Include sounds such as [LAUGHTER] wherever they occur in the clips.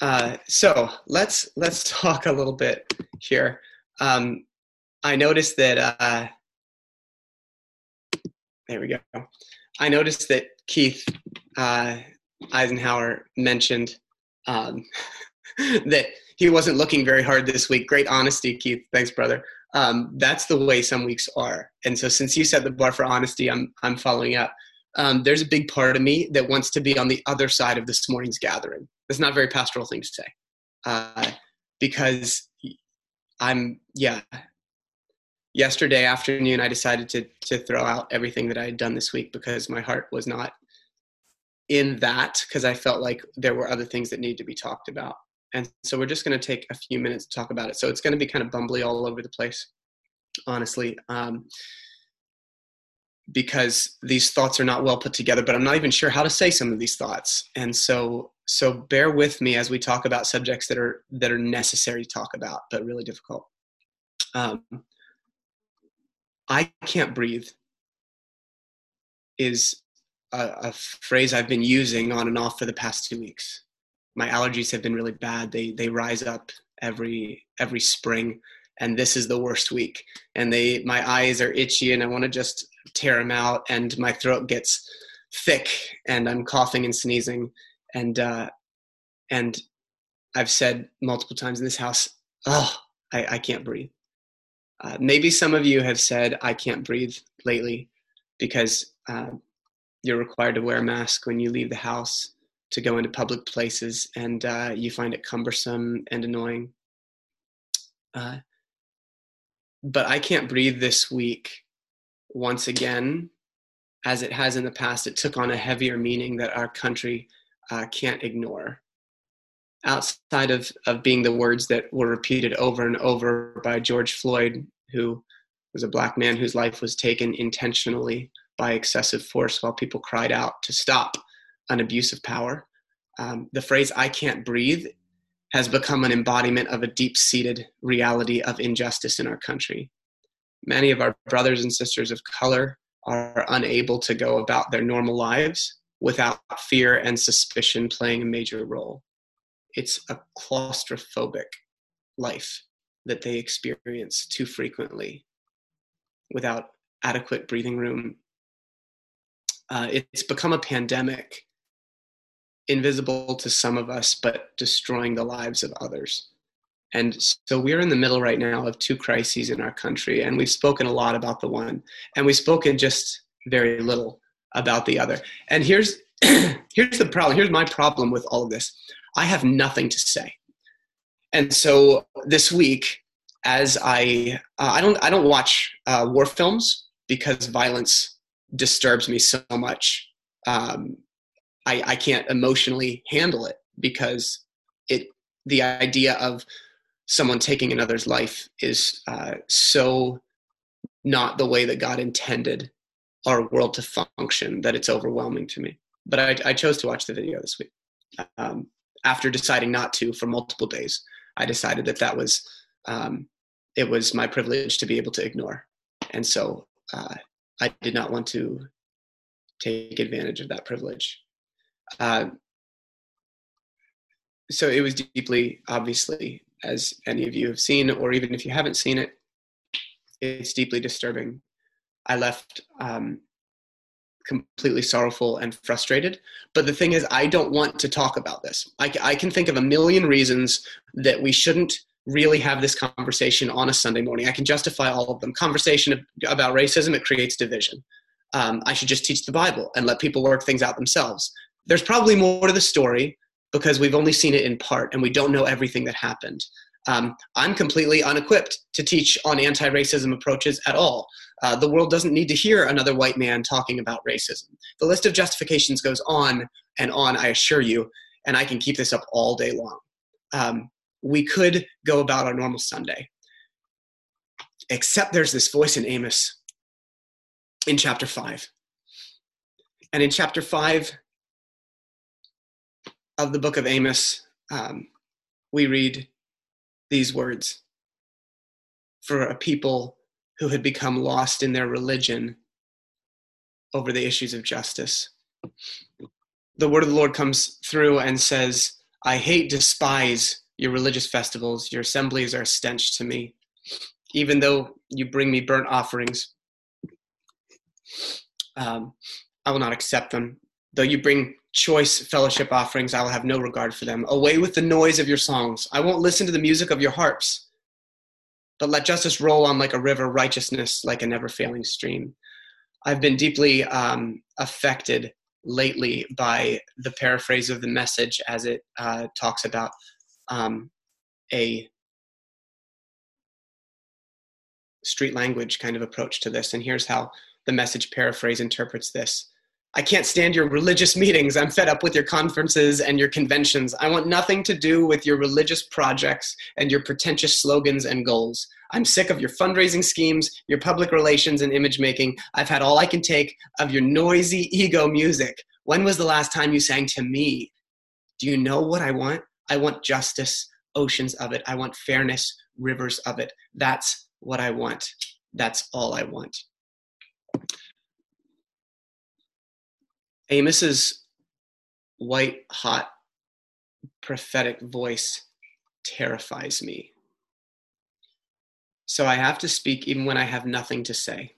Uh, so let's let's [LAUGHS] talk a little bit here. Um, I noticed that. Uh, there we go. I noticed that Keith uh, Eisenhower mentioned um, [LAUGHS] that he wasn't looking very hard this week. Great honesty, Keith. Thanks, brother. Um, that's the way some weeks are. And so, since you set the bar for honesty, I'm I'm following up. Um, there's a big part of me that wants to be on the other side of this morning's gathering. That's not a very pastoral thing to say, uh, because I'm yeah. Yesterday afternoon, I decided to to throw out everything that I had done this week because my heart was not in that because I felt like there were other things that needed to be talked about. And so we're just going to take a few minutes to talk about it. So it's going to be kind of bumbly all over the place, honestly, um, because these thoughts are not well put together. But I'm not even sure how to say some of these thoughts. And so, so bear with me as we talk about subjects that are that are necessary to talk about, but really difficult. Um, I can't breathe is a, a phrase I've been using on and off for the past two weeks my allergies have been really bad. They they rise up every every spring, and this is the worst week. And they my eyes are itchy, and I want to just tear them out. And my throat gets thick, and I'm coughing and sneezing, and uh, and I've said multiple times in this house, oh, I, I can't breathe. Uh, maybe some of you have said I can't breathe lately because uh, you're required to wear a mask when you leave the house to go into public places and uh, you find it cumbersome and annoying. Uh, but I can't breathe this week once again, as it has in the past. It took on a heavier meaning that our country uh, can't ignore. Outside of, of being the words that were repeated over and over by George Floyd, who was a black man whose life was taken intentionally by excessive force while people cried out to stop an abuse of power. Um, the phrase I can't breathe has become an embodiment of a deep seated reality of injustice in our country. Many of our brothers and sisters of color are unable to go about their normal lives without fear and suspicion playing a major role. It's a claustrophobic life that they experience too frequently without adequate breathing room. Uh, it's become a pandemic invisible to some of us, but destroying the lives of others. And so we're in the middle right now of two crises in our country, and we've spoken a lot about the one, and we've spoken just very little about the other. And here's [CLEARS THROAT] here's the problem. Here's my problem with all of this. I have nothing to say. And so this week, as I uh, I don't I don't watch uh, war films because violence disturbs me so much. Um, I, I can't emotionally handle it because it the idea of someone taking another's life is uh, so not the way that God intended our world to function that it's overwhelming to me. But I, I chose to watch the video this week. Um, after deciding not to for multiple days, I decided that that was um, it was my privilege to be able to ignore, and so uh, I did not want to take advantage of that privilege. Uh, so it was deeply, obviously, as any of you have seen, or even if you haven't seen it, it's deeply disturbing. I left um, completely sorrowful and frustrated. But the thing is, I don't want to talk about this. I, I can think of a million reasons that we shouldn't really have this conversation on a Sunday morning. I can justify all of them. Conversation about racism, it creates division. Um, I should just teach the Bible and let people work things out themselves there's probably more to the story because we've only seen it in part and we don't know everything that happened. Um, I'm completely unequipped to teach on anti racism approaches at all. Uh, the world doesn't need to hear another white man talking about racism. The list of justifications goes on and on, I assure you, and I can keep this up all day long. Um, we could go about our normal Sunday, except there's this voice in Amos in chapter 5. And in chapter 5, of the book of Amos, um, we read these words for a people who had become lost in their religion over the issues of justice. The word of the Lord comes through and says, I hate, despise your religious festivals. Your assemblies are a stench to me. Even though you bring me burnt offerings, um, I will not accept them. Though you bring choice fellowship offerings, I will have no regard for them. Away with the noise of your songs. I won't listen to the music of your harps. But let justice roll on like a river, righteousness like a never failing stream. I've been deeply um, affected lately by the paraphrase of the message as it uh, talks about um, a street language kind of approach to this. And here's how the message paraphrase interprets this I can't stand your religious meetings. I'm fed up with your conferences and your conventions. I want nothing to do with your religious projects and your pretentious slogans and goals. I'm sick of your fundraising schemes, your public relations and image making. I've had all I can take of your noisy ego music. When was the last time you sang to me? Do you know what I want? I want justice, oceans of it. I want fairness, rivers of it. That's what I want. That's all I want. Amos's white hot prophetic voice terrifies me. So I have to speak even when I have nothing to say,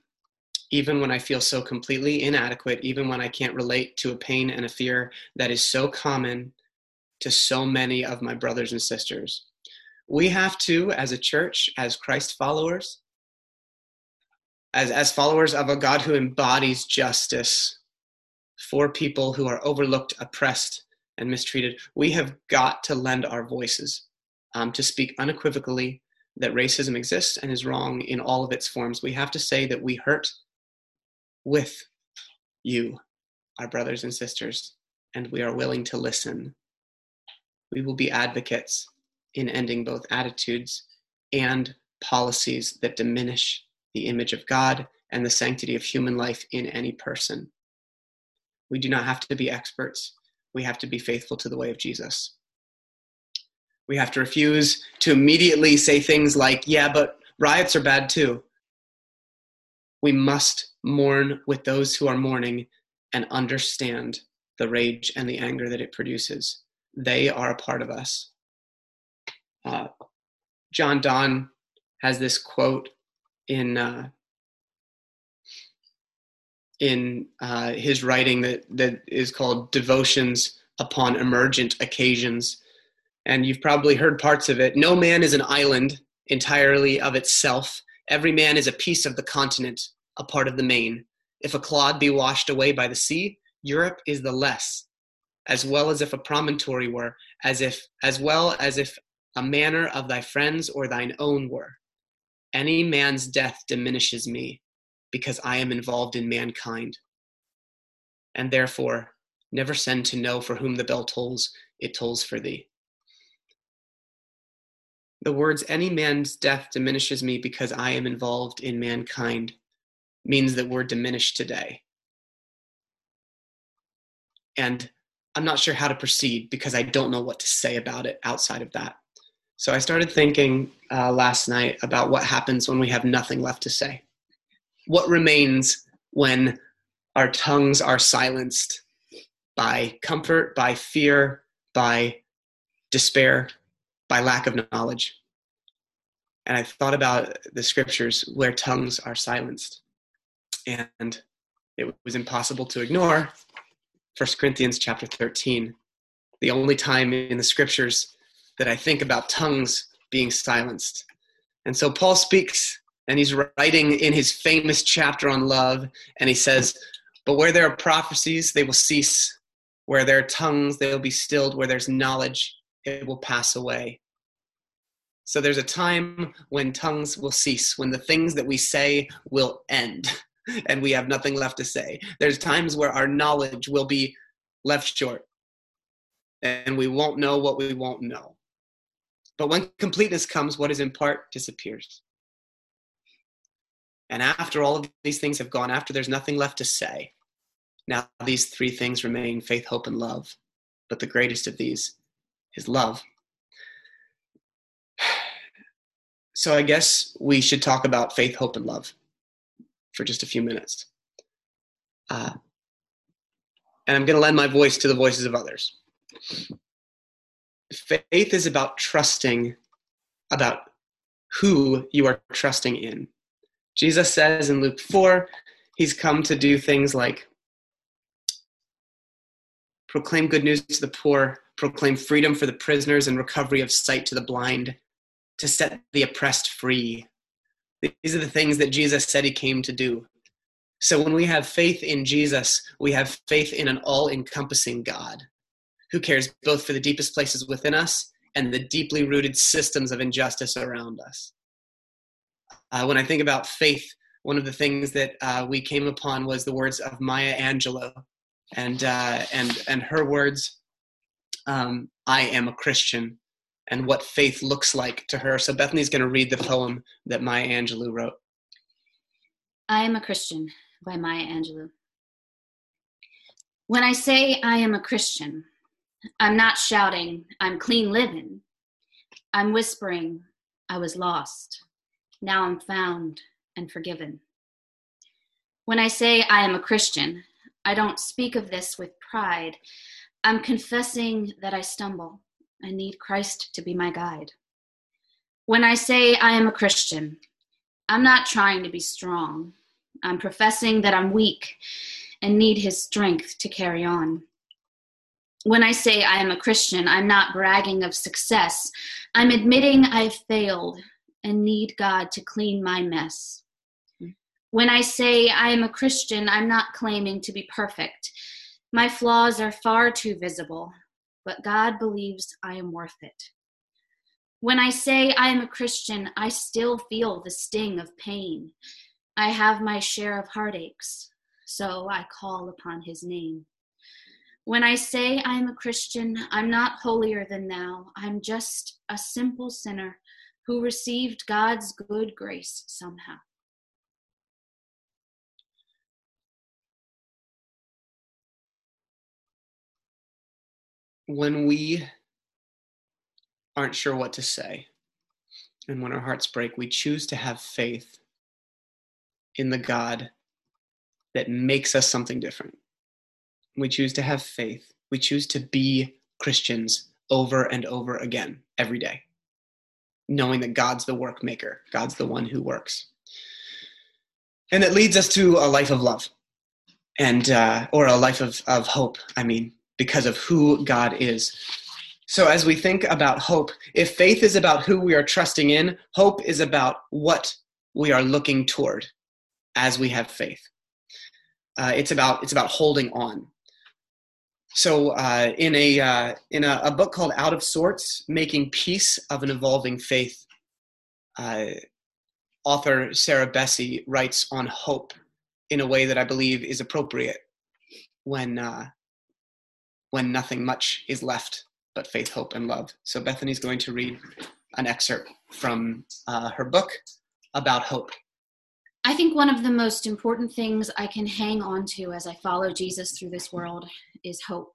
even when I feel so completely inadequate, even when I can't relate to a pain and a fear that is so common to so many of my brothers and sisters. We have to, as a church, as Christ followers, as, as followers of a God who embodies justice, for people who are overlooked, oppressed, and mistreated. We have got to lend our voices um, to speak unequivocally that racism exists and is wrong in all of its forms. We have to say that we hurt with you, our brothers and sisters, and we are willing to listen. We will be advocates in ending both attitudes and policies that diminish the image of God and the sanctity of human life in any person. We do not have to be experts. We have to be faithful to the way of Jesus. We have to refuse to immediately say things like, yeah, but riots are bad too. We must mourn with those who are mourning and understand the rage and the anger that it produces. They are a part of us. Uh, John Donne has this quote in uh, in uh, his writing that, that is called Devotions Upon Emergent Occasions. And you've probably heard parts of it. No man is an island entirely of itself. Every man is a piece of the continent, a part of the main. If a clod be washed away by the sea, Europe is the less, as well as if a promontory were, as if as well as if a manor of thy friends or thine own were. Any man's death diminishes me, because I am involved in mankind. And therefore, never send to know for whom the bell tolls, it tolls for thee. The words, any man's death diminishes me because I am involved in mankind, means that we're diminished today. And I'm not sure how to proceed because I don't know what to say about it outside of that. So I started thinking uh, last night about what happens when we have nothing left to say what remains when our tongues are silenced by comfort, by fear, by despair, by lack of knowledge. And I thought about the scriptures where tongues are silenced. And it was impossible to ignore 1 Corinthians chapter 13, the only time in the scriptures that I think about tongues being silenced. And so Paul speaks and he's writing in his famous chapter on love and he says but where there are prophecies they will cease. Where there are tongues they will be stilled. Where there's knowledge it will pass away. So there's a time when tongues will cease when the things that we say will end [LAUGHS] and we have nothing left to say. There's times where our knowledge will be left short and we won't know what we won't know. But when completeness comes what is in part disappears and after all of these things have gone, after there's nothing left to say, now these three things remain faith, hope, and love. But the greatest of these is love. [SIGHS] So I guess we should talk about faith, hope, and love for just a few minutes. Uh, and I'm going to lend my voice to the voices of others. faith is about trusting about who you are trusting in. Jesus says in Luke 4, he's come to do things like proclaim good news to the poor, proclaim freedom for the prisoners and recovery of sight to the blind, to set the oppressed free. These are the things that Jesus said he came to do. So when we have faith in Jesus, we have faith in an all encompassing God who cares both for the deepest places within us and the deeply rooted systems of injustice around us. Uh, when I think about faith, one of the things that uh, we came upon was the words of Maya Angelou, and uh, and and her words, um, "I am a Christian," and what faith looks like to her. So Bethany's going to read the poem that Maya Angelou wrote. I am a Christian by Maya Angelou. When I say I am a Christian, I'm not shouting, I'm clean living. I'm whispering, I was lost. Now I'm found and forgiven. When I say I am a Christian, I don't speak of this with pride. I'm confessing that I stumble. I need Christ to be my guide. When I say I am a Christian, I'm not trying to be strong. I'm professing that I'm weak and need his strength to carry on when I say I am a Christian, I'm not bragging of success. I'm admitting I've failed and need God to clean my mess. Hmm. When I say I am a Christian, I'm not claiming to be perfect. My flaws are far too visible, but God believes I am worth it. When I say I am a Christian, I still feel the sting of pain. I have my share of heartaches, so I call upon his name. When I say I'm a Christian, I'm not holier than thou. I'm just a simple sinner who received God's good grace somehow. When we aren't sure what to say, and when our hearts break, we choose to have faith in the God that makes us something different we choose to have faith. We choose to be Christians over and over again every day, knowing that God's the work maker, God's the one who works. And it leads us to a life of love and uh, or a life of, of hope, I mean, because of who God is. So as we think about hope, if faith is about who we are trusting in, hope is about what we are looking toward as we have faith. Uh, it's about it's about holding on so uh, in a uh, in a, a, book called Out of Sorts: Making Peace of an Evolving Faith, uh, author Sarah Bessey writes on hope in a way that I believe is appropriate when uh, when nothing much is left but faith, hope, and love. So Bethany's going to read an excerpt from uh, her book about hope. I think one of the most important things I can hang on to as I follow Jesus through this world is hope.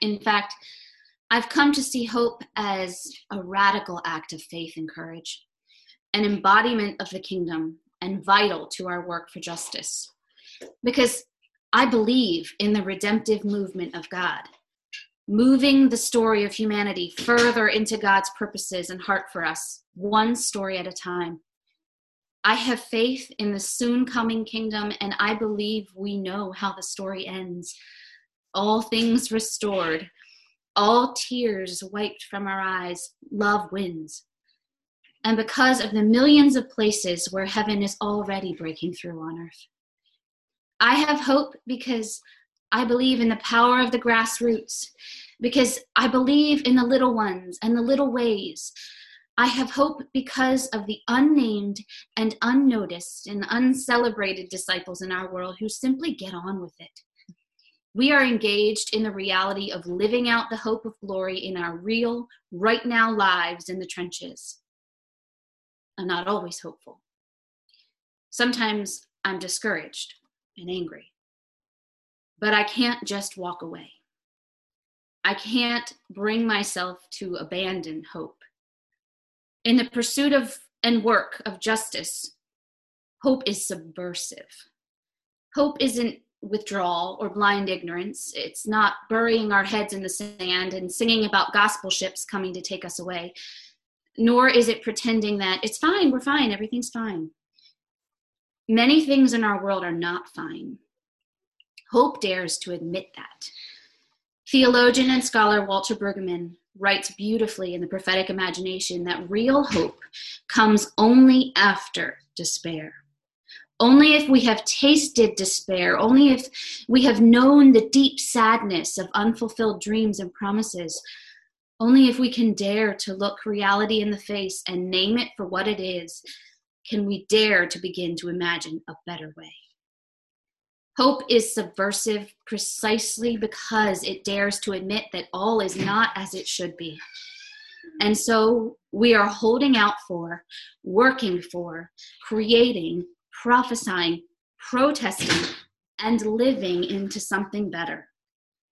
In fact, I've come to see hope as a radical act of faith and courage, an embodiment of the kingdom, and vital to our work for justice. Because I believe in the redemptive movement of God, moving the story of humanity further into God's purposes and heart for us, one story at a time. I have faith in the soon coming kingdom, and I believe we know how the story ends. All things restored, all tears wiped from our eyes, love wins. And because of the millions of places where heaven is already breaking through on earth. I have hope because I believe in the power of the grassroots, because I believe in the little ones and the little ways I have hope because of the unnamed and unnoticed and uncelebrated disciples in our world who simply get on with it. We are engaged in the reality of living out the hope of glory in our real, right now lives in the trenches. I'm not always hopeful. Sometimes I'm discouraged and angry. But I can't just walk away. I can't bring myself to abandon hope in the pursuit of and work of justice, hope is subversive. Hope isn't withdrawal or blind ignorance. It's not burying our heads in the sand and singing about gospel ships coming to take us away. Nor is it pretending that it's fine, we're fine, everything's fine. Many things in our world are not fine. Hope dares to admit that. Theologian and scholar Walter Brueggemann writes beautifully in the prophetic imagination that real hope comes only after despair. Only if we have tasted despair, only if we have known the deep sadness of unfulfilled dreams and promises, only if we can dare to look reality in the face and name it for what it is, can we dare to begin to imagine a better way. Hope is subversive precisely because it dares to admit that all is not as it should be. And so we are holding out for, working for, creating, prophesying, protesting, and living into something better.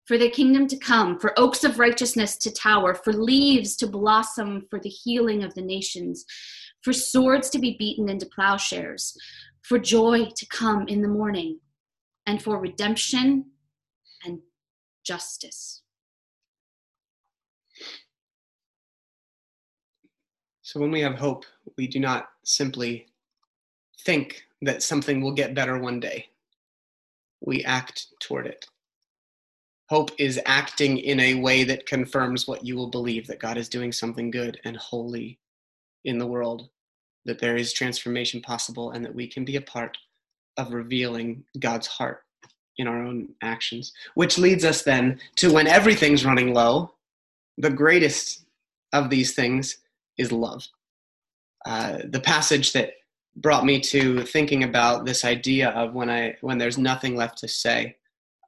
For the kingdom to come, for oaks of righteousness to tower, for leaves to blossom for the healing of the nations, for swords to be beaten into plowshares, for joy to come in the morning, and for redemption and justice. So when we have hope, we do not simply think that something will get better one day. We act toward it. Hope is acting in a way that confirms what you will believe that God is doing something good and holy in the world, that there is transformation possible, and that we can be a part of revealing God's heart in our own actions. Which leads us then to when everything's running low, the greatest of these things is love. Uh, the passage that brought me to thinking about this idea of when I when there's nothing left to say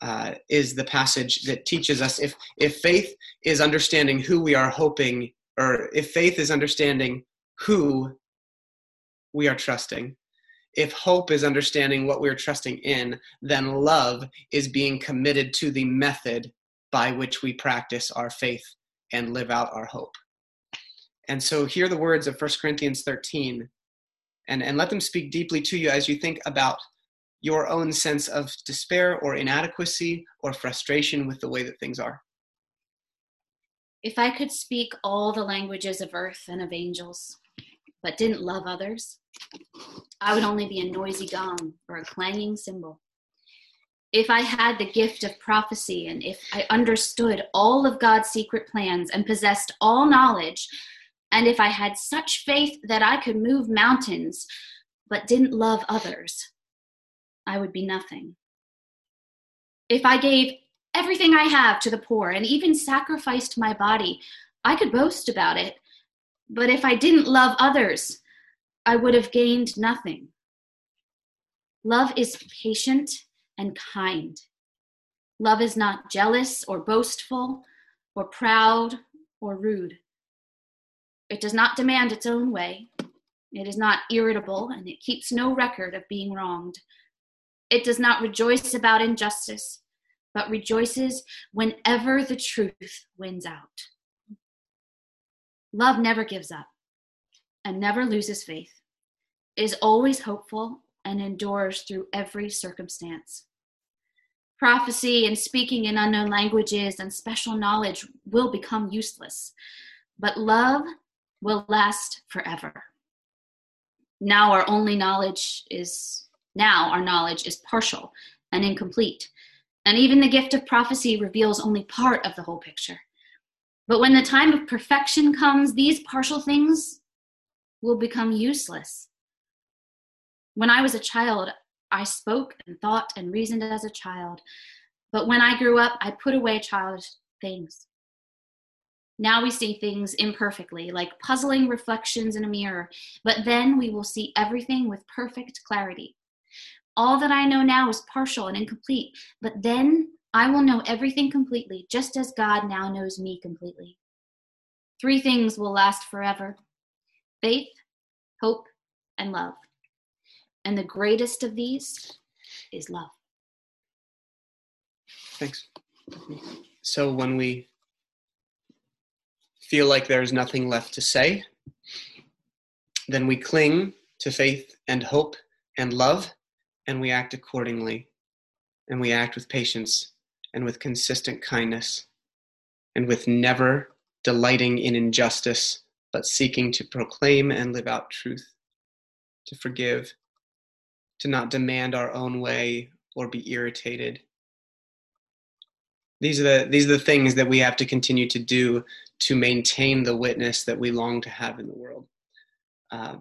uh, is the passage that teaches us if if faith is understanding who we are hoping or if faith is understanding who we are trusting if hope is understanding what we're trusting in then love is being committed to the method by which we practice our faith and live out our hope. And so hear the words of 1 corinthians 13 and, and let them speak deeply to you as you think about your own sense of despair or inadequacy or frustration with the way that things are. If I could speak all the languages of earth and of angels, but didn't love others, I would only be a noisy gong or a clanging cymbal. If I had the gift of prophecy and if I understood all of God's secret plans and possessed all knowledge, and if I had such faith that I could move mountains, but didn't love others, I would be nothing. If I gave everything I have to the poor and even sacrificed my body, I could boast about it. But if I didn't love others, I would have gained nothing. Love is patient and kind. Love is not jealous or boastful or proud or rude. It does not demand its own way. It is not irritable, and it keeps no record of being wronged. It does not rejoice about injustice, but rejoices whenever the truth wins out. Love never gives up and never loses faith, is always hopeful, and endures through every circumstance. Prophecy and speaking in unknown languages and special knowledge will become useless, but love will last forever. Now our only knowledge is now our knowledge is partial and incomplete. And even the gift of prophecy reveals only part of the whole picture. But when the time of perfection comes, these partial things will become useless. When I was a child, I spoke and thought and reasoned as a child. But when I grew up, I put away childish things. Now we see things imperfectly, like puzzling reflections in a mirror, but then we will see everything with perfect clarity. All that I know now is partial and incomplete, but then I will know everything completely, just as God now knows me completely. Three things will last forever faith, hope, and love. And the greatest of these is love. Thanks. So when we feel like there is nothing left to say, then we cling to faith and hope and love, and we act accordingly. and we act with patience and with consistent kindness and with never delighting in injustice, but seeking to proclaim and live out truth, to forgive, to not demand our own way or be irritated. These are the these are the things that we have to continue to do to maintain the witness that we long to have in the world. Uh,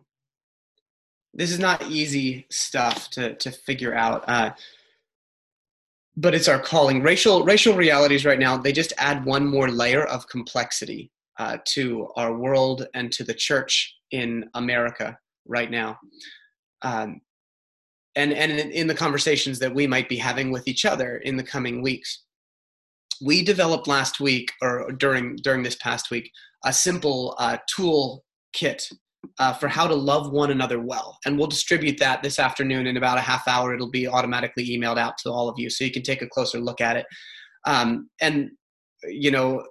this is not easy stuff to to figure out. Uh, but it's our calling. Racial racial realities right now they just add one more layer of complexity uh, to our world and to the church in America right now. Um, and and in, in the conversations that we might be having with each other in the coming weeks. We developed last week or during during this past week a simple uh, tool kit uh, for how to love one another well. And we'll distribute that this afternoon in about a half hour. It'll be automatically emailed out to all of you so you can take a closer look at it. Um, and, you know,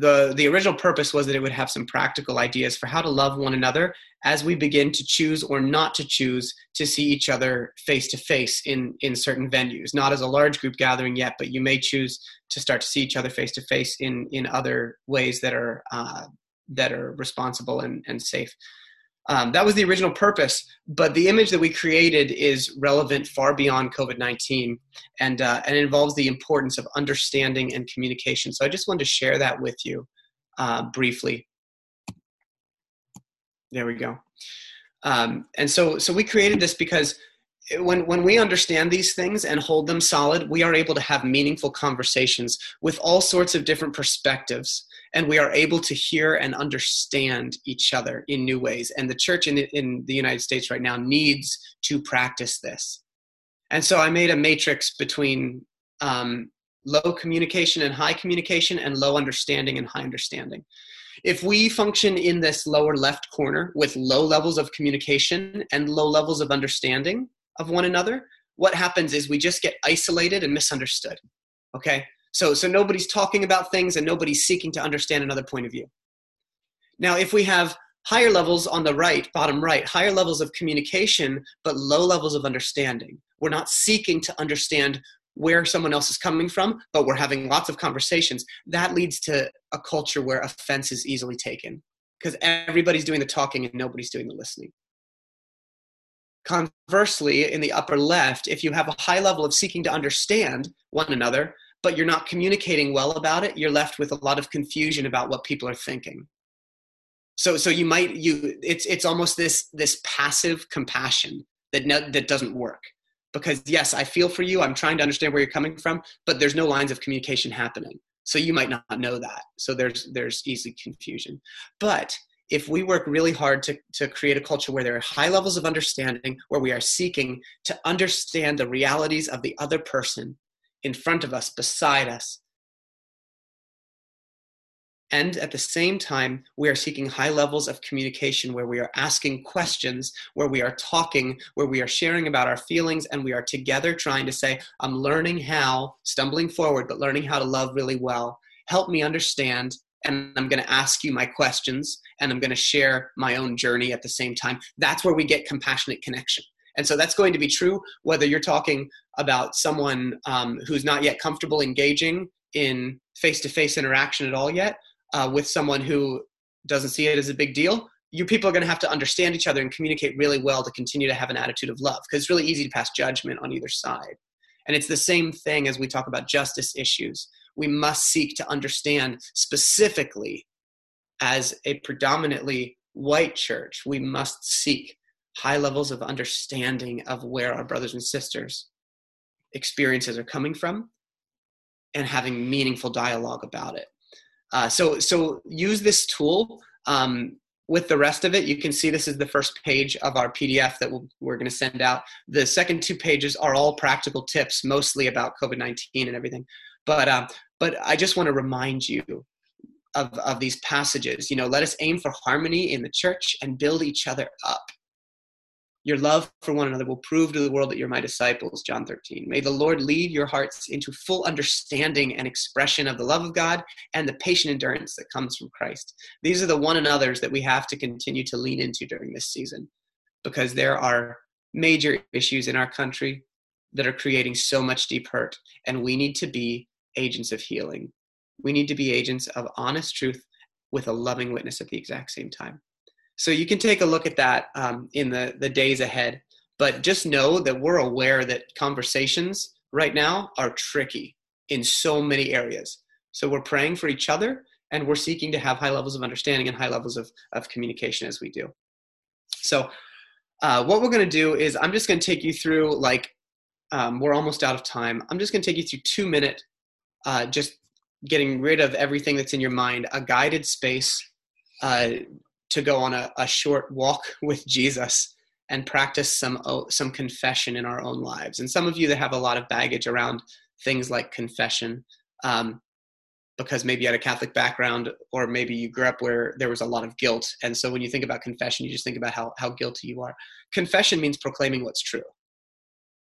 the the original purpose was that it would have some practical ideas for how to love one another as we begin to choose or not to choose to see each other face to face in in certain venues not as a large group gathering yet but you may choose to start to see each other face to face in in other ways that are uh, that are responsible and, and safe. Um, that was the original purpose, but the image that we created is relevant far beyond COVID 19 and, uh, and involves the importance of understanding and communication. So I just wanted to share that with you uh, briefly. There we go. Um, and so, so we created this because when when we understand these things and hold them solid we are able to have meaningful conversations with all sorts of different perspectives and we are able to hear and understand each other in new ways and the church in the, in the united states right now needs to practice this and so i made a matrix between um, low communication and high communication and low understanding and high understanding if we function in this lower left corner with low levels of communication and low levels of understanding of one another, what happens is we just get isolated and misunderstood. Okay? So, so nobody's talking about things and nobody's seeking to understand another point of view. Now, if we have higher levels on the right, bottom right, higher levels of communication, but low levels of understanding, we're not seeking to understand where someone else is coming from, but we're having lots of conversations. That leads to a culture where offense is easily taken because everybody's doing the talking and nobody's doing the listening. Conversely, in the upper left, if you have a high level of seeking to understand one another, but you're not communicating well about it, you're left with a lot of confusion about what people are thinking. So, so you might you it's it's almost this this passive compassion that no, that doesn't work because yes, I feel for you. I'm trying to understand where you're coming from, but there's no lines of communication happening. So you might not know that. So there's there's easy confusion. But if we work really hard to, to create a culture where there are high levels of understanding, where we are seeking to understand the realities of the other person in front of us, beside us, and at the same time, we are seeking high levels of communication where we are asking questions, where we are talking, where we are sharing about our feelings, and we are together trying to say, I'm learning how, stumbling forward, but learning how to love really well. Help me understand and I'm going to ask you my questions and I'm going to share my own journey at the same time. That's where we get compassionate connection. And so that's going to be true whether you're talking about someone um, who's not yet comfortable engaging in face to face interaction at all yet uh, with someone who doesn't see it as a big deal. You people are going to have to understand each other and communicate really well to continue to have an attitude of love because it's really easy to pass judgment on either side. And it's the same thing as we talk about justice issues we must seek to understand specifically as a predominantly white church, we must seek high levels of understanding of where our brothers and sisters' experiences are coming from and having meaningful dialogue about it. Uh, so, so use this tool. Um, with the rest of it, you can see this is the first page of our PDF that we we are going to send out. The second two pages are all practical tips, mostly about COVID 19 and everything. But um, but I just want to remind you of, of these passages. You know, let us aim for harmony in the church and build each other up. Your love for one another will prove to the world that you're my disciples, John 13. May the Lord lead your hearts into full understanding and expression of the love of God and the patient endurance that comes from Christ. These are the one another's that we have to continue to lean into during this season because there are major issues in our country that are creating so much deep hurt. And we need to be agents of healing. We need to be agents of honest truth with a loving witness at the exact same time. So you can take a look at that um, in the, the days ahead. But just know that we're aware that conversations right now are tricky in so many areas. So we're praying for each other and we're seeking to have high levels of understanding and high levels of, of communication as we do. So uh, what we're going to do is I'm just going to take you through like um, we're almost out of time. I'm just going to take you through two minute, uh, just getting rid of everything that's in your mind, a guided space uh, to go on a, a, short walk [LAUGHS] with Jesus and practice some some confession in our own lives. And some of you that have a lot of baggage around things like confession, um, because maybe you had a Catholic background, or maybe you grew up where there was a lot of guilt, and so when you think about confession, you just think about how how guilty you are. Confession means proclaiming what's true.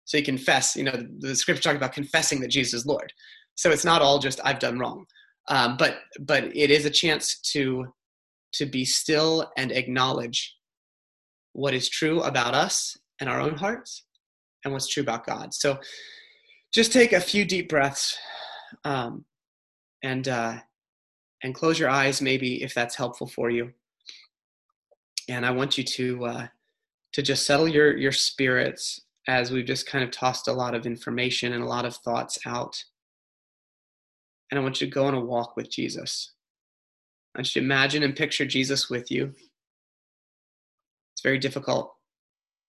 So you confess, you know, the, the scripture talks about confessing that Jesus is Lord. So it's not all just I've done wrong, um, but but it is a chance to to be still and acknowledge what is true about us and our own hearts, and what's true about God. So just take a few deep breaths, um, and uh, and close your eyes, maybe if that's helpful for you. And I want you to uh, to just settle your your spirits as we've just kind of tossed a lot of information and a lot of thoughts out. And I want you to go on a walk with Jesus. I to imagine and picture Jesus with you. It's very difficult,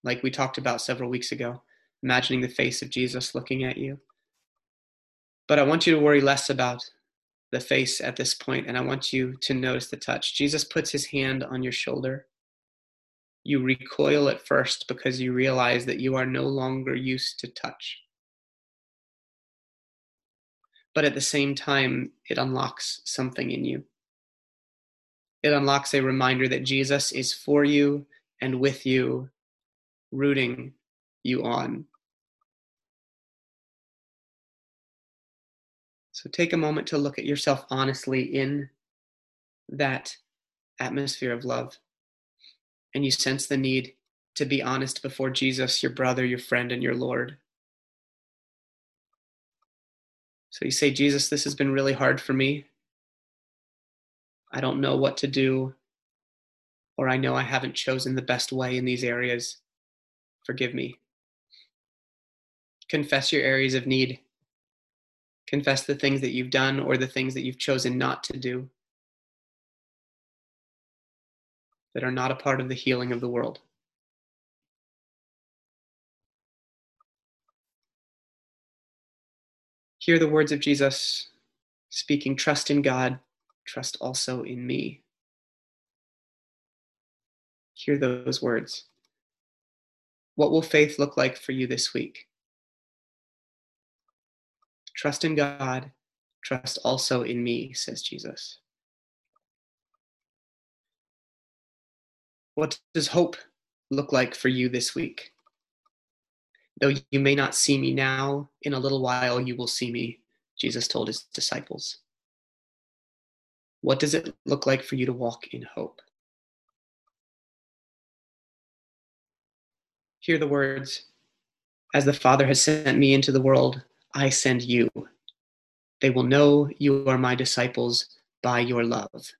like we talked about several weeks ago, imagining the face of Jesus looking at you. But I want you to worry less about the face at this point, and I want you to notice the touch. Jesus puts his hand on your shoulder you recoil at first because you realize that you are no longer used to touch. But at the same time, it unlocks something in you. It unlocks a reminder that Jesus is for you and with you, rooting you on. So take a moment to look at yourself honestly in that atmosphere of love and you sense the need to be honest before Jesus, your brother, your friend, and your Lord. So you say, Jesus, this has been really hard for me. I don't know what to do, or I know I haven't chosen the best way in these areas. Forgive me. Confess your areas of need. Confess the things that you've done or the things that you've chosen not to do. that are not a part of the healing of the world. Hear the words of Jesus speaking trust in God, trust also in me. Hear those words. What will faith look like for you this week? Trust in God, trust also in me, says Jesus. What does hope look like for you this week? Though you may not see me now, in a little while you will see me, Jesus told his disciples. What does it look like for you to walk in hope? Hear the words As the Father has sent me into the world, I send you. They will know you are my disciples by your love.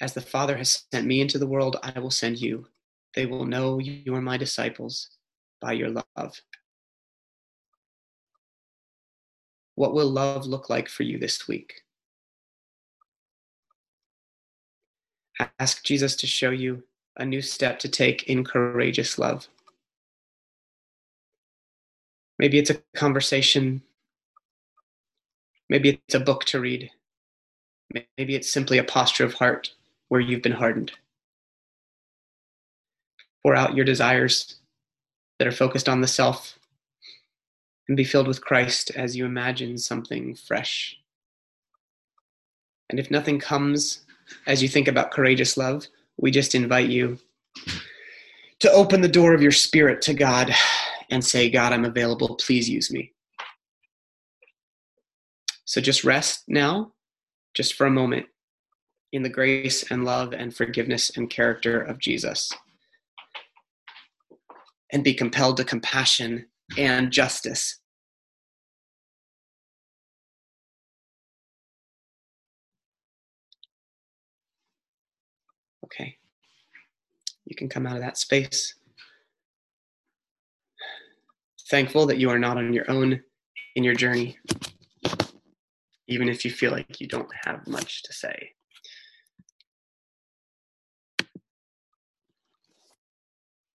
As the Father has sent me into the world, I will send you. They will know you are my disciples by your love. What will love look like for you this week? Ask Jesus to show you a new step to take in courageous love. Maybe it's a conversation. Maybe it's a book to read. Maybe it's simply a posture of heart where you've been hardened. Pour out your desires that are focused on the self and be filled with Christ as you imagine something fresh. And if nothing comes as you think about courageous love, we just invite you to open the door of your spirit to God and say, God, I'm available. Please use me. So just rest now, just for a moment, in the grace and love and forgiveness and character of Jesus. and be compelled to compassion and justice. Okay. You can come out of that space. Thankful that you are not on your own in your journey, even if you feel like you don't have much to say.